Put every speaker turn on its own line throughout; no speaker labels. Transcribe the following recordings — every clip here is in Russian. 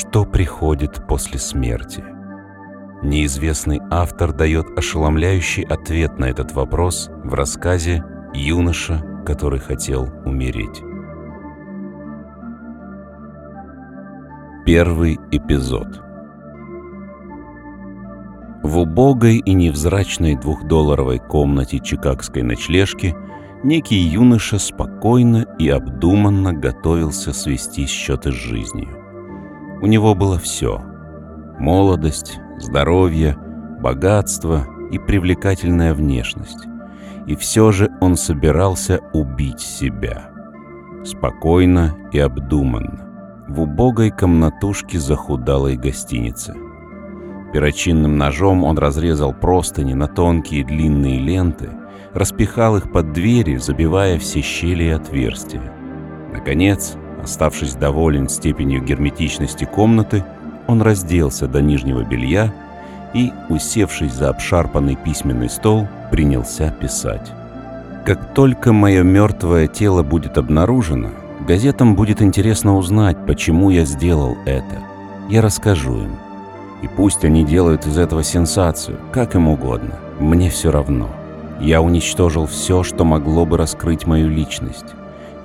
Что приходит после смерти? Неизвестный автор дает ошеломляющий ответ на этот вопрос в рассказе «Юноша, который хотел умереть». Первый эпизод В убогой и невзрачной двухдолларовой комнате чикагской ночлежки некий юноша спокойно и обдуманно готовился свести счеты с жизнью. У него было все – молодость, здоровье, богатство и привлекательная внешность. И все же он собирался убить себя. Спокойно и обдуманно. В убогой комнатушке захудалой гостиницы. Перочинным ножом он разрезал простыни на тонкие длинные ленты, распихал их под двери, забивая все щели и отверстия. Наконец, оставшись доволен степенью герметичности комнаты, он разделся до нижнего белья и, усевшись за обшарпанный письменный стол, принялся писать. Как только мое мертвое тело будет обнаружено, газетам будет интересно узнать, почему я сделал это. Я расскажу им. И пусть они делают из этого сенсацию, как им угодно. Мне все равно. Я уничтожил все, что могло бы раскрыть мою личность.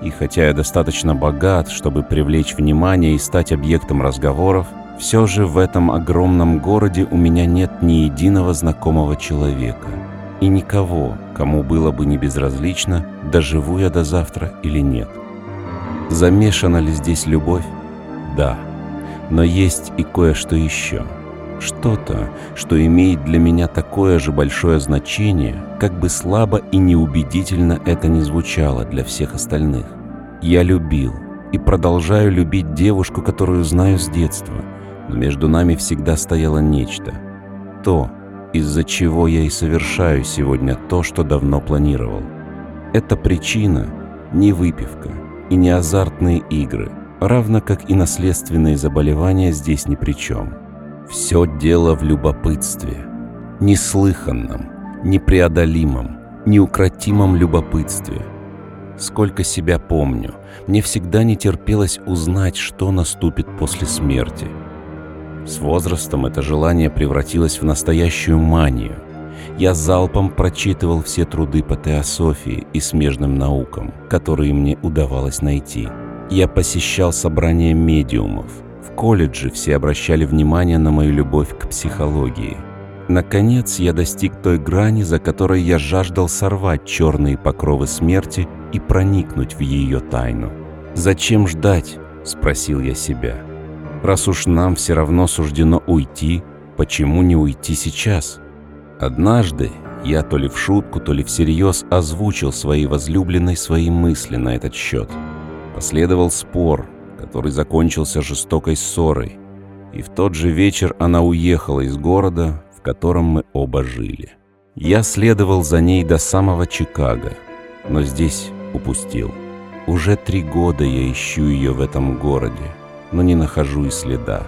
И хотя я достаточно богат, чтобы привлечь внимание и стать объектом разговоров, все же в этом огромном городе у меня нет ни единого знакомого человека. И никого, кому было бы не безразлично, доживу я до завтра или нет. Замешана ли здесь любовь? Да. Но есть и кое-что еще. Что-то, что имеет для меня такое же большое значение, как бы слабо и неубедительно это не звучало для всех остальных. Я любил и продолжаю любить девушку, которую знаю с детства – но между нами всегда стояло нечто. То, из-за чего я и совершаю сегодня то, что давно планировал. Эта причина не выпивка и не азартные игры, равно как и наследственные заболевания здесь ни при чем. Все дело в любопытстве, неслыханном, непреодолимом, неукротимом любопытстве. Сколько себя помню, мне всегда не терпелось узнать, что наступит после смерти – с возрастом это желание превратилось в настоящую манию. Я залпом прочитывал все труды по теософии и смежным наукам, которые мне удавалось найти. Я посещал собрания медиумов. В колледже все обращали внимание на мою любовь к психологии. Наконец я достиг той грани, за которой я жаждал сорвать черные покровы смерти и проникнуть в ее тайну. «Зачем ждать?» – спросил я себя. Раз уж нам все равно суждено уйти, почему не уйти сейчас? Однажды я то ли в шутку, то ли всерьез озвучил своей возлюбленной свои мысли на этот счет. Последовал спор, который закончился жестокой ссорой, и в тот же вечер она уехала из города, котором мы оба жили. Я следовал за ней до самого Чикаго, но здесь упустил. Уже три года я ищу ее в этом городе, но не нахожу и следа.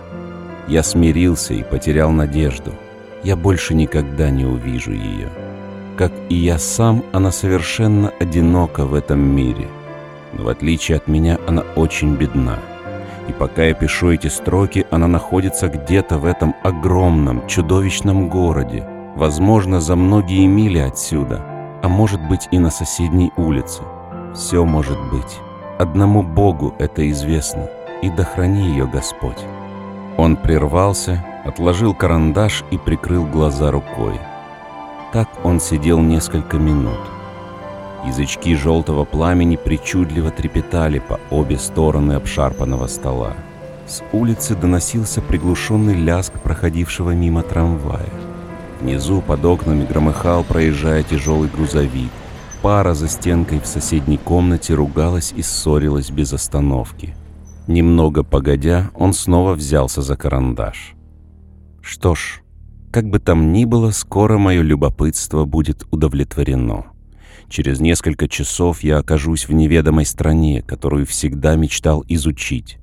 Я смирился и потерял надежду. Я больше никогда не увижу ее. Как и я сам, она совершенно одинока в этом мире. Но в отличие от меня, она очень бедна. И пока я пишу эти строки, она находится где-то в этом огромном, чудовищном городе, возможно, за многие мили отсюда, а может быть и на соседней улице. Все может быть. Одному Богу это известно и да храни ее Господь». Он прервался, отложил карандаш и прикрыл глаза рукой. Так он сидел несколько минут. Язычки желтого пламени причудливо трепетали по обе стороны обшарпанного стола. С улицы доносился приглушенный ляск проходившего мимо трамвая. Внизу под окнами громыхал, проезжая тяжелый грузовик. Пара за стенкой в соседней комнате ругалась и ссорилась без остановки. Немного погодя, он снова взялся за карандаш. Что ж, как бы там ни было, скоро мое любопытство будет удовлетворено. Через несколько часов я окажусь в неведомой стране, которую всегда мечтал изучить.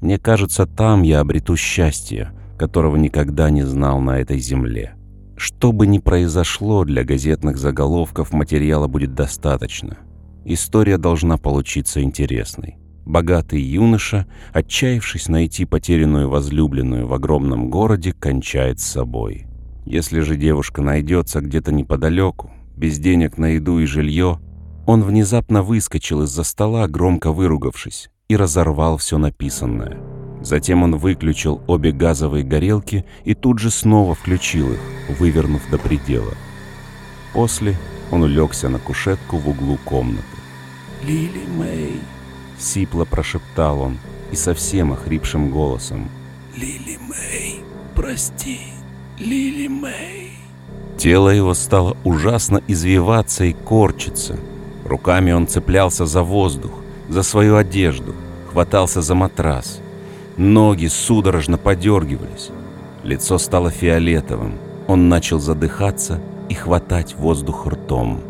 Мне кажется, там я обрету счастье, которого никогда не знал на этой земле. Что бы ни произошло, для газетных заголовков материала будет достаточно. История должна получиться интересной. Богатый юноша, отчаявшись найти потерянную возлюбленную в огромном городе, кончает с собой. Если же девушка найдется где-то неподалеку, без денег на еду и жилье, он внезапно выскочил из-за стола, громко выругавшись, и разорвал все написанное. Затем он выключил обе газовые горелки и тут же снова включил их, вывернув до предела. После он улегся на кушетку в углу комнаты. «Лили Мэй!» — сипло прошептал он и совсем охрипшим голосом. «Лили Мэй, прости, Лили Мэй!» Тело его стало ужасно извиваться и корчиться. Руками он цеплялся за воздух, за свою одежду, хватался за матрас. Ноги судорожно подергивались. Лицо стало фиолетовым. Он начал задыхаться и хватать воздух ртом.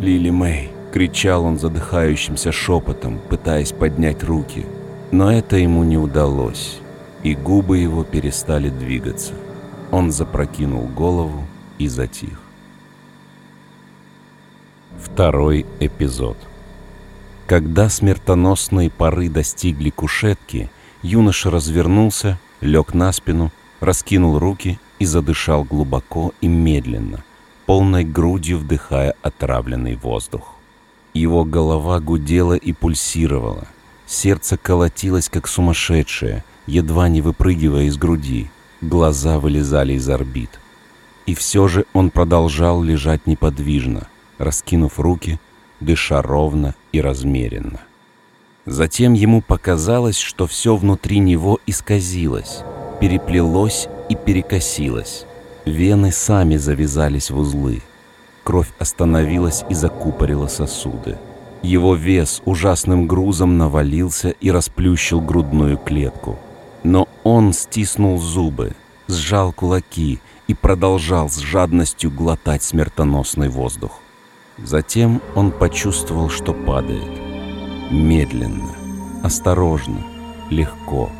«Лили Мэй!» — кричал он задыхающимся шепотом, пытаясь поднять руки. Но это ему не удалось, и губы его перестали двигаться. Он запрокинул голову и затих. Второй эпизод. Когда смертоносные пары достигли кушетки, юноша развернулся, лег на спину, раскинул руки и задышал глубоко и медленно, полной грудью вдыхая отравленный воздух. Его голова гудела и пульсировала, сердце колотилось как сумасшедшее, едва не выпрыгивая из груди, глаза вылезали из орбит. И все же он продолжал лежать неподвижно, раскинув руки дыша ровно и размеренно. Затем ему показалось, что все внутри него исказилось, переплелось и перекосилось. Вены сами завязались в узлы. Кровь остановилась и закупорила сосуды. Его вес ужасным грузом навалился и расплющил грудную клетку. Но он стиснул зубы, сжал кулаки и продолжал с жадностью глотать смертоносный воздух. Затем он почувствовал, что падает. Медленно, осторожно, легко,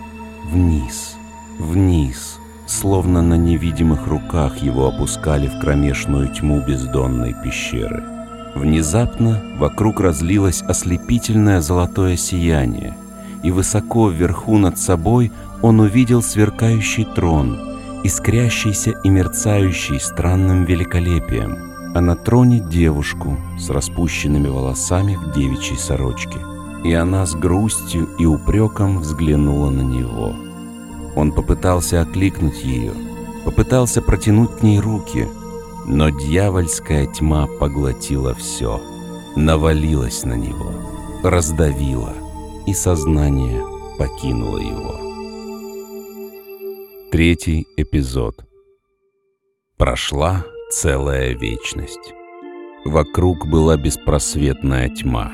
вниз, вниз, словно на невидимых руках его опускали в кромешную тьму бездонной пещеры. Внезапно вокруг разлилось ослепительное золотое сияние, и высоко вверху над собой он увидел сверкающий трон, искрящийся и мерцающий странным великолепием – а на троне девушку с распущенными волосами в девичьей сорочке. И она с грустью и упреком взглянула на него. Он попытался окликнуть ее, попытался протянуть к ней руки, но дьявольская тьма поглотила все, навалилась на него, раздавила, и сознание покинуло его. Третий эпизод. Прошла целая вечность. Вокруг была беспросветная тьма.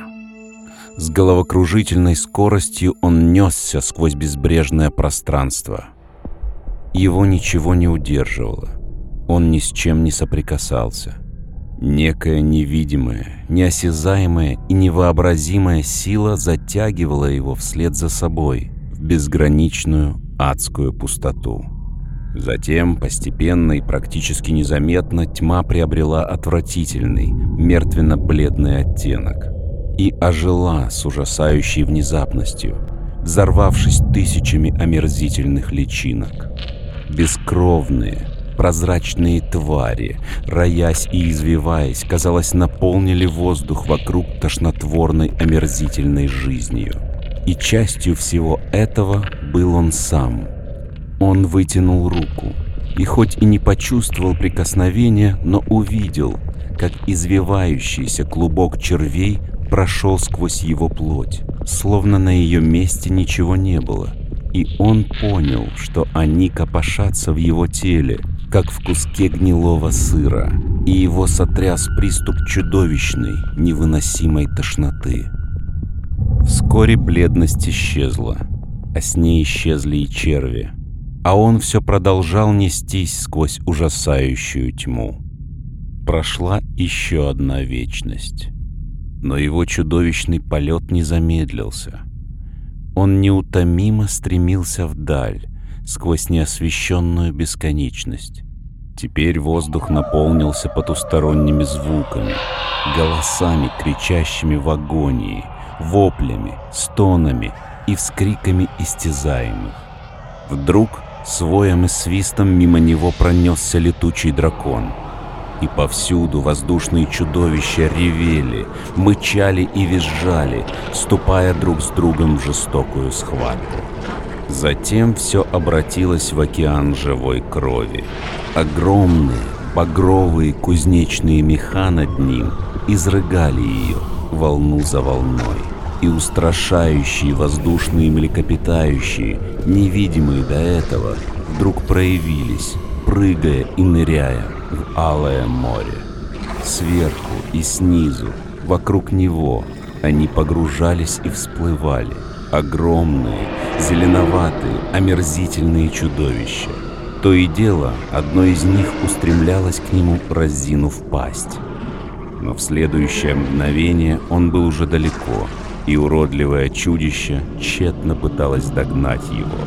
С головокружительной скоростью он несся сквозь безбрежное пространство. Его ничего не удерживало. Он ни с чем не соприкасался. Некая невидимая, неосязаемая и невообразимая сила затягивала его вслед за собой в безграничную адскую пустоту. Затем, постепенно и практически незаметно, тьма приобрела отвратительный, мертвенно-бледный оттенок и ожила с ужасающей внезапностью, взорвавшись тысячами омерзительных личинок. Бескровные, прозрачные твари, роясь и извиваясь, казалось, наполнили воздух вокруг тошнотворной омерзительной жизнью. И частью всего этого был он сам — он вытянул руку и хоть и не почувствовал прикосновения, но увидел, как извивающийся клубок червей прошел сквозь его плоть, словно на ее месте ничего не было. И он понял, что они копошатся в его теле, как в куске гнилого сыра, и его сотряс приступ чудовищной, невыносимой тошноты. Вскоре бледность исчезла, а с ней исчезли и черви а он все продолжал нестись сквозь ужасающую тьму. Прошла еще одна вечность. Но его чудовищный полет не замедлился. Он неутомимо стремился вдаль, сквозь неосвещенную бесконечность. Теперь воздух наполнился потусторонними звуками, голосами, кричащими в агонии, воплями, стонами, и вскриками истязаемых. Вдруг с воем и свистом мимо него пронесся летучий дракон. И повсюду воздушные чудовища ревели, мычали и визжали, вступая друг с другом в жестокую схватку. Затем все обратилось в океан живой крови. Огромные, багровые кузнечные меха над ним изрыгали ее волну за волной. И устрашающие воздушные млекопитающие, невидимые до этого, вдруг проявились, прыгая и ныряя в алое море. Сверху и снизу, вокруг него, они погружались и всплывали. Огромные, зеленоватые, омерзительные чудовища. То и дело, одно из них устремлялось к нему, разинув пасть. Но в следующее мгновение он был уже далеко, и уродливое чудище тщетно пыталось догнать его.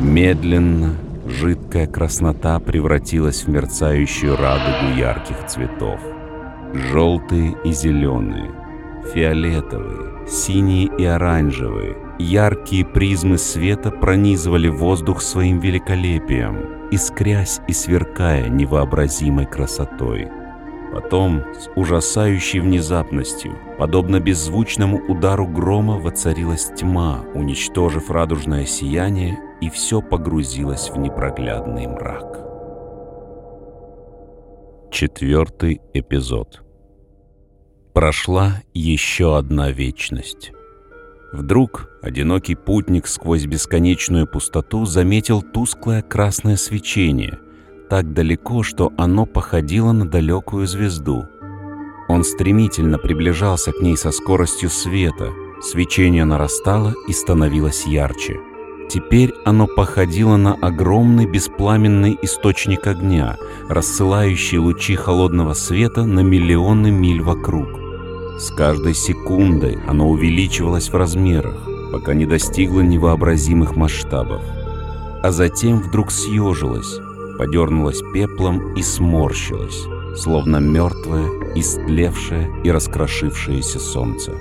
Медленно, жидкая краснота превратилась в мерцающую радугу ярких цветов. Желтые и зеленые, фиолетовые, синие и оранжевые, яркие призмы света пронизывали воздух своим великолепием, искрясь и сверкая невообразимой красотой. Потом, с ужасающей внезапностью, подобно беззвучному удару грома, воцарилась тьма, уничтожив радужное сияние, и все погрузилось в непроглядный мрак. Четвертый эпизод. Прошла еще одна вечность. Вдруг одинокий путник сквозь бесконечную пустоту заметил тусклое красное свечение — так далеко, что оно походило на далекую звезду. Он стремительно приближался к ней со скоростью света. Свечение нарастало и становилось ярче. Теперь оно походило на огромный беспламенный источник огня, рассылающий лучи холодного света на миллионы миль вокруг. С каждой секундой оно увеличивалось в размерах, пока не достигло невообразимых масштабов. А затем вдруг съежилось, подернулась пеплом и сморщилась, словно мертвое, истлевшее и раскрошившееся солнце.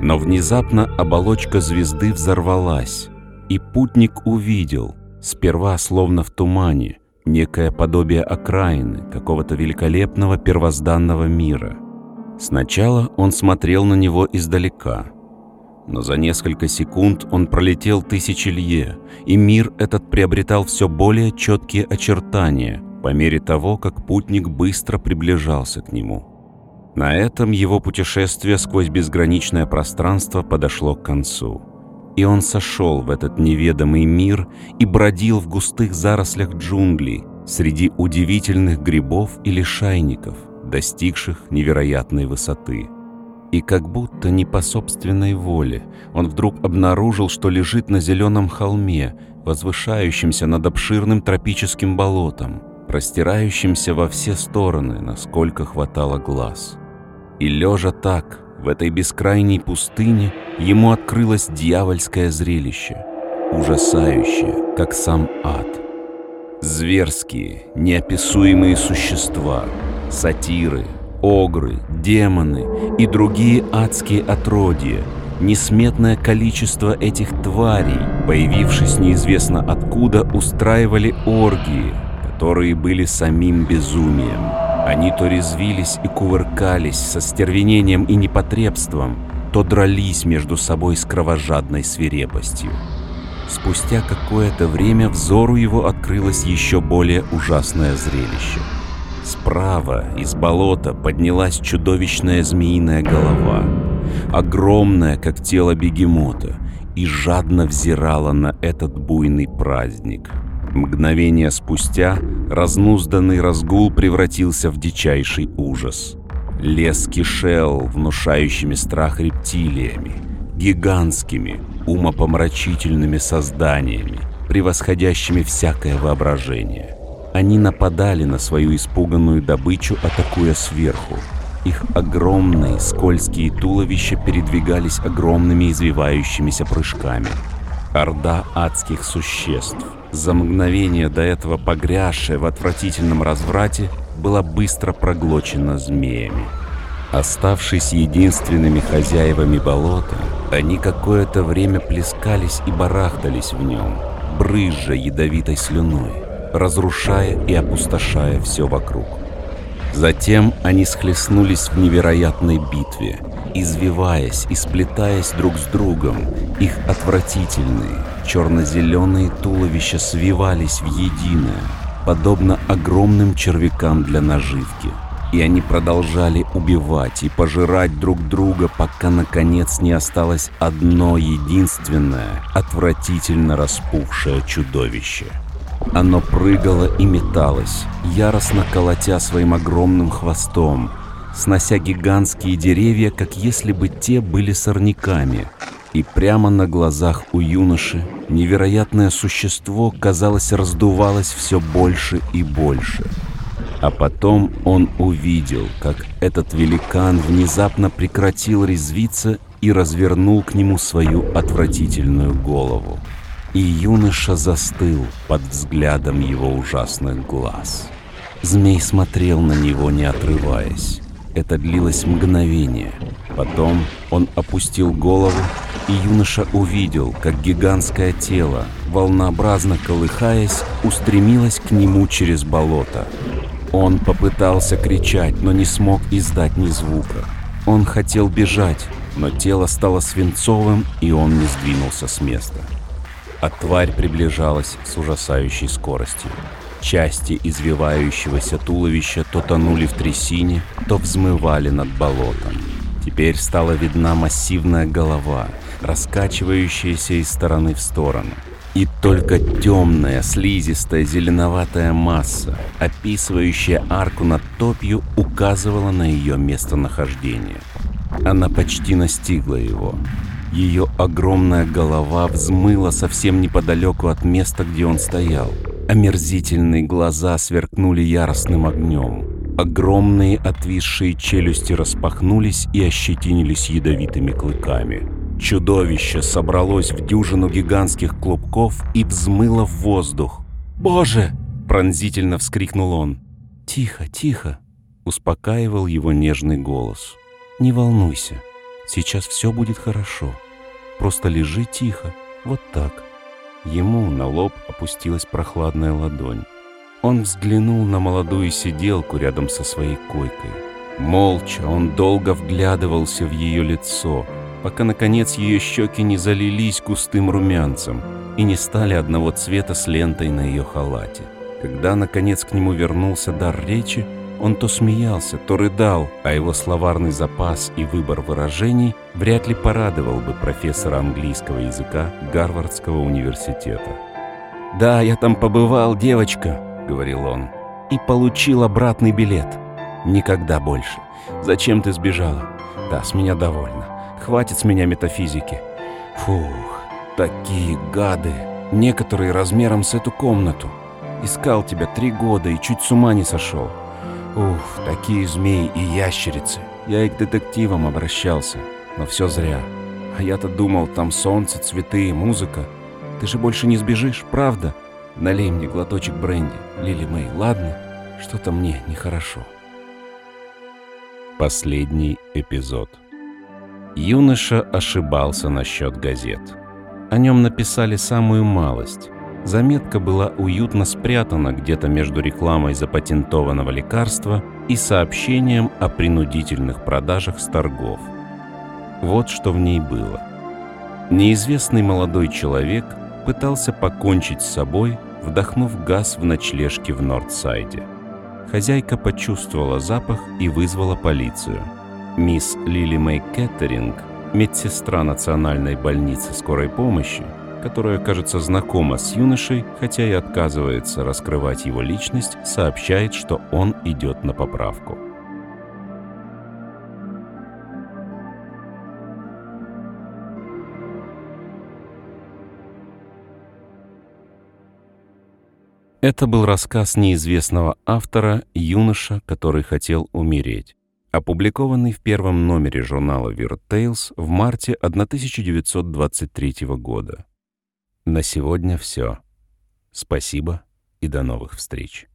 Но внезапно оболочка звезды взорвалась, и путник увидел, сперва словно в тумане, некое подобие окраины какого-то великолепного первозданного мира. Сначала он смотрел на него издалека — но за несколько секунд он пролетел тысячи лье, и мир этот приобретал все более четкие очертания по мере того, как путник быстро приближался к нему. На этом его путешествие сквозь безграничное пространство подошло к концу. И он сошел в этот неведомый мир и бродил в густых зарослях джунглей среди удивительных грибов или шайников, достигших невероятной высоты. И как будто не по собственной воле, он вдруг обнаружил, что лежит на зеленом холме, возвышающемся над обширным тропическим болотом, простирающимся во все стороны, насколько хватало глаз. И лежа так, в этой бескрайней пустыне, ему открылось дьявольское зрелище, ужасающее, как сам ад. Зверские, неописуемые существа, сатиры, огры, демоны и другие адские отродья, несметное количество этих тварей, появившись неизвестно откуда, устраивали оргии, которые были самим безумием. Они то резвились и кувыркались со стервенением и непотребством, то дрались между собой с кровожадной свирепостью. Спустя какое-то время взору его открылось еще более ужасное зрелище — Справа из болота поднялась чудовищная змеиная голова, огромная, как тело бегемота, и жадно взирала на этот буйный праздник. Мгновение спустя разнузданный разгул превратился в дичайший ужас. Лес кишел внушающими страх рептилиями, гигантскими, умопомрачительными созданиями, превосходящими всякое воображение. Они нападали на свою испуганную добычу, атакуя сверху. Их огромные скользкие туловища передвигались огромными извивающимися прыжками. Орда адских существ, за мгновение до этого погрязшая в отвратительном разврате, была быстро проглочена змеями. Оставшись единственными хозяевами болота, Они какое-то время плескались и барахтались в нем, брызжа ядовитой слюной, разрушая и опустошая все вокруг. Затем они схлестнулись в невероятной битве, извиваясь и сплетаясь друг с другом. Их отвратительные, черно-зеленые туловища свивались в единое, подобно огромным червякам для наживки. И они продолжали убивать и пожирать друг друга, пока наконец не осталось одно единственное, отвратительно распухшее чудовище. Оно прыгало и металось, яростно колотя своим огромным хвостом, снося гигантские деревья, как если бы те были сорняками. И прямо на глазах у юноши невероятное существо, казалось, раздувалось все больше и больше. А потом он увидел, как этот великан внезапно прекратил резвиться и развернул к нему свою отвратительную голову. И юноша застыл под взглядом его ужасных глаз. Змей смотрел на него, не отрываясь. Это длилось мгновение. Потом он опустил голову, и юноша увидел, как гигантское тело, волнообразно колыхаясь, устремилось к нему через болото. Он попытался кричать, но не смог издать ни звука. Он хотел бежать, но тело стало свинцовым, и он не сдвинулся с места а тварь приближалась с ужасающей скоростью. Части извивающегося туловища то тонули в трясине, то взмывали над болотом. Теперь стала видна массивная голова, раскачивающаяся из стороны в сторону. И только темная, слизистая, зеленоватая масса, описывающая арку над топью, указывала на ее местонахождение. Она почти настигла его. Ее огромная голова взмыла совсем неподалеку от места, где он стоял. Омерзительные глаза сверкнули яростным огнем. Огромные отвисшие челюсти распахнулись и ощетинились ядовитыми клыками. Чудовище собралось в дюжину гигантских клубков и взмыло в воздух. «Боже!» – пронзительно вскрикнул он. «Тихо, тихо!» – успокаивал его нежный голос. «Не волнуйся, Сейчас все будет хорошо. Просто лежи тихо, вот так». Ему на лоб опустилась прохладная ладонь. Он взглянул на молодую сиделку рядом со своей койкой. Молча он долго вглядывался в ее лицо, пока, наконец, ее щеки не залились густым румянцем и не стали одного цвета с лентой на ее халате. Когда, наконец, к нему вернулся дар речи, он то смеялся, то рыдал, а его словарный запас и выбор выражений вряд ли порадовал бы профессора английского языка Гарвардского университета. «Да, я там побывал, девочка», — говорил он, — «и получил обратный билет. Никогда больше. Зачем ты сбежала? Да, с меня довольно. Хватит с меня метафизики. Фух, такие гады, некоторые размером с эту комнату. Искал тебя три года и чуть с ума не сошел. Ух, такие змеи и ящерицы. Я и к детективам обращался, но все зря. А я-то думал, там солнце, цветы и музыка. Ты же больше не сбежишь, правда? Налей мне глоточек бренди, Лили Мэй, ладно? Что-то мне нехорошо. Последний эпизод. Юноша ошибался насчет газет. О нем написали самую малость. Заметка была уютно спрятана где-то между рекламой запатентованного лекарства и сообщением о принудительных продажах с торгов. Вот что в ней было. Неизвестный молодой человек пытался покончить с собой, вдохнув газ в ночлежке в Нордсайде. Хозяйка почувствовала запах и вызвала полицию. Мисс Лили Мэй Кеттеринг, медсестра Национальной больницы скорой помощи, которая кажется знакома с юношей, хотя и отказывается раскрывать его личность, сообщает, что он идет на поправку. Это был рассказ неизвестного автора «Юноша, который хотел умереть», опубликованный в первом номере журнала Weird Tales в марте 1923 года. На сегодня все. Спасибо и до новых встреч.